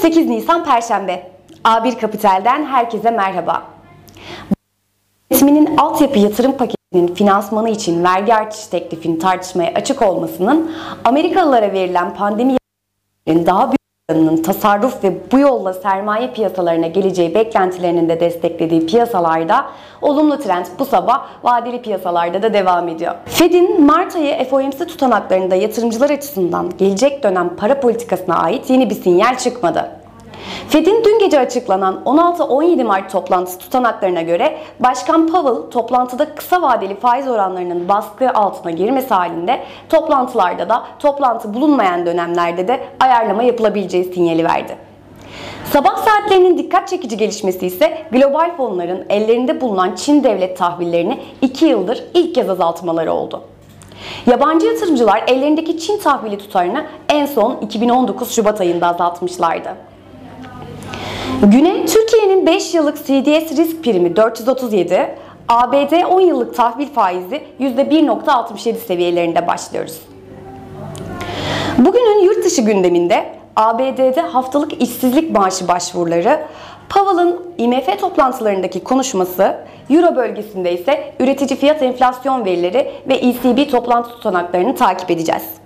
8 Nisan Perşembe. A1 Kapital'den herkese merhaba. Yönetmenin altyapı yatırım paketinin finansmanı için vergi artışı teklifini tartışmaya açık olmasının Amerikalılara verilen pandemi daha büyük tasarruf ve bu yolla sermaye piyasalarına geleceği beklentilerinin de desteklediği piyasalarda olumlu trend bu sabah vadeli piyasalarda da devam ediyor. Fed'in Mart ayı FOMC tutanaklarında yatırımcılar açısından gelecek dönem para politikasına ait yeni bir sinyal çıkmadı. Fed'in dün gece açıklanan 16-17 Mart toplantısı tutanaklarına göre Başkan Powell toplantıda kısa vadeli faiz oranlarının baskı altına girmesi halinde toplantılarda da toplantı bulunmayan dönemlerde de ayarlama yapılabileceği sinyali verdi. Sabah saatlerinin dikkat çekici gelişmesi ise global fonların ellerinde bulunan Çin devlet tahvillerini 2 yıldır ilk kez azaltmaları oldu. Yabancı yatırımcılar ellerindeki Çin tahvili tutarını en son 2019 Şubat ayında azaltmışlardı. Güne Türkiye'nin 5 yıllık CDS risk primi 437, ABD 10 yıllık tahvil faizi %1.67 seviyelerinde başlıyoruz. Bugünün yurt dışı gündeminde ABD'de haftalık işsizlik maaşı başvuruları, Powell'ın IMF toplantılarındaki konuşması, Euro bölgesinde ise üretici fiyat enflasyon verileri ve ECB toplantı tutanaklarını takip edeceğiz.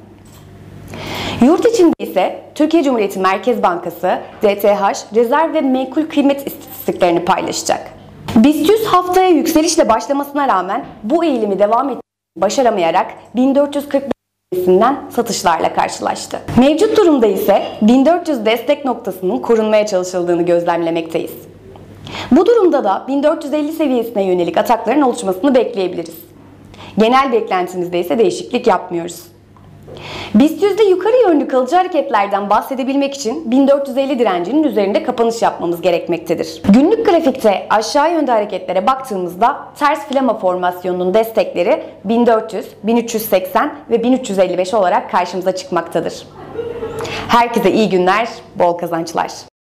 Yurt içinde ise Türkiye Cumhuriyeti Merkez Bankası, DTH, rezerv ve menkul kıymet istatistiklerini paylaşacak. BIST 100 haftaya yükselişle başlamasına rağmen bu eğilimi devam ettirmeyi başaramayarak 1440 seviyesinden satışlarla karşılaştı. Mevcut durumda ise 1400 destek noktasının korunmaya çalışıldığını gözlemlemekteyiz. Bu durumda da 1450 seviyesine yönelik atakların oluşmasını bekleyebiliriz. Genel beklentimizde ise değişiklik yapmıyoruz. BIST yüzde yukarı yönlü kalıcı hareketlerden bahsedebilmek için 1450 direncinin üzerinde kapanış yapmamız gerekmektedir. Günlük grafikte aşağı yönde hareketlere baktığımızda ters flama formasyonunun destekleri 1400, 1380 ve 1355 olarak karşımıza çıkmaktadır. Herkese iyi günler, bol kazançlar.